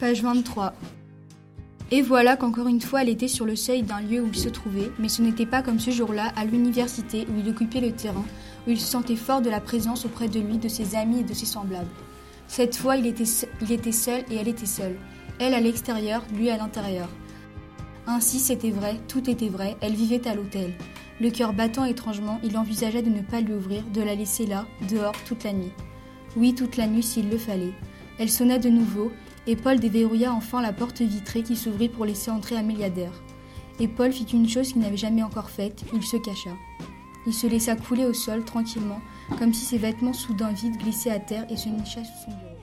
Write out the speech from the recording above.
Page 23. Et voilà qu'encore une fois, elle était sur le seuil d'un lieu où il se trouvait, mais ce n'était pas comme ce jour-là à l'université où il occupait le terrain, où il se sentait fort de la présence auprès de lui de ses amis et de ses semblables. Cette fois, il était, il était seul et elle était seule. Elle à l'extérieur, lui à l'intérieur. Ainsi, c'était vrai, tout était vrai, elle vivait à l'hôtel. Le cœur battant étrangement, il envisageait de ne pas lui ouvrir, de la laisser là, dehors, toute la nuit. Oui, toute la nuit s'il le fallait. Elle sonna de nouveau, et Paul déverrouilla enfin la porte vitrée qui s'ouvrit pour laisser entrer un milliardaire. Et Paul fit une chose qu'il n'avait jamais encore faite, il se cacha. Il se laissa couler au sol tranquillement, comme si ses vêtements soudain vides glissaient à terre et se nicha sous son bureau.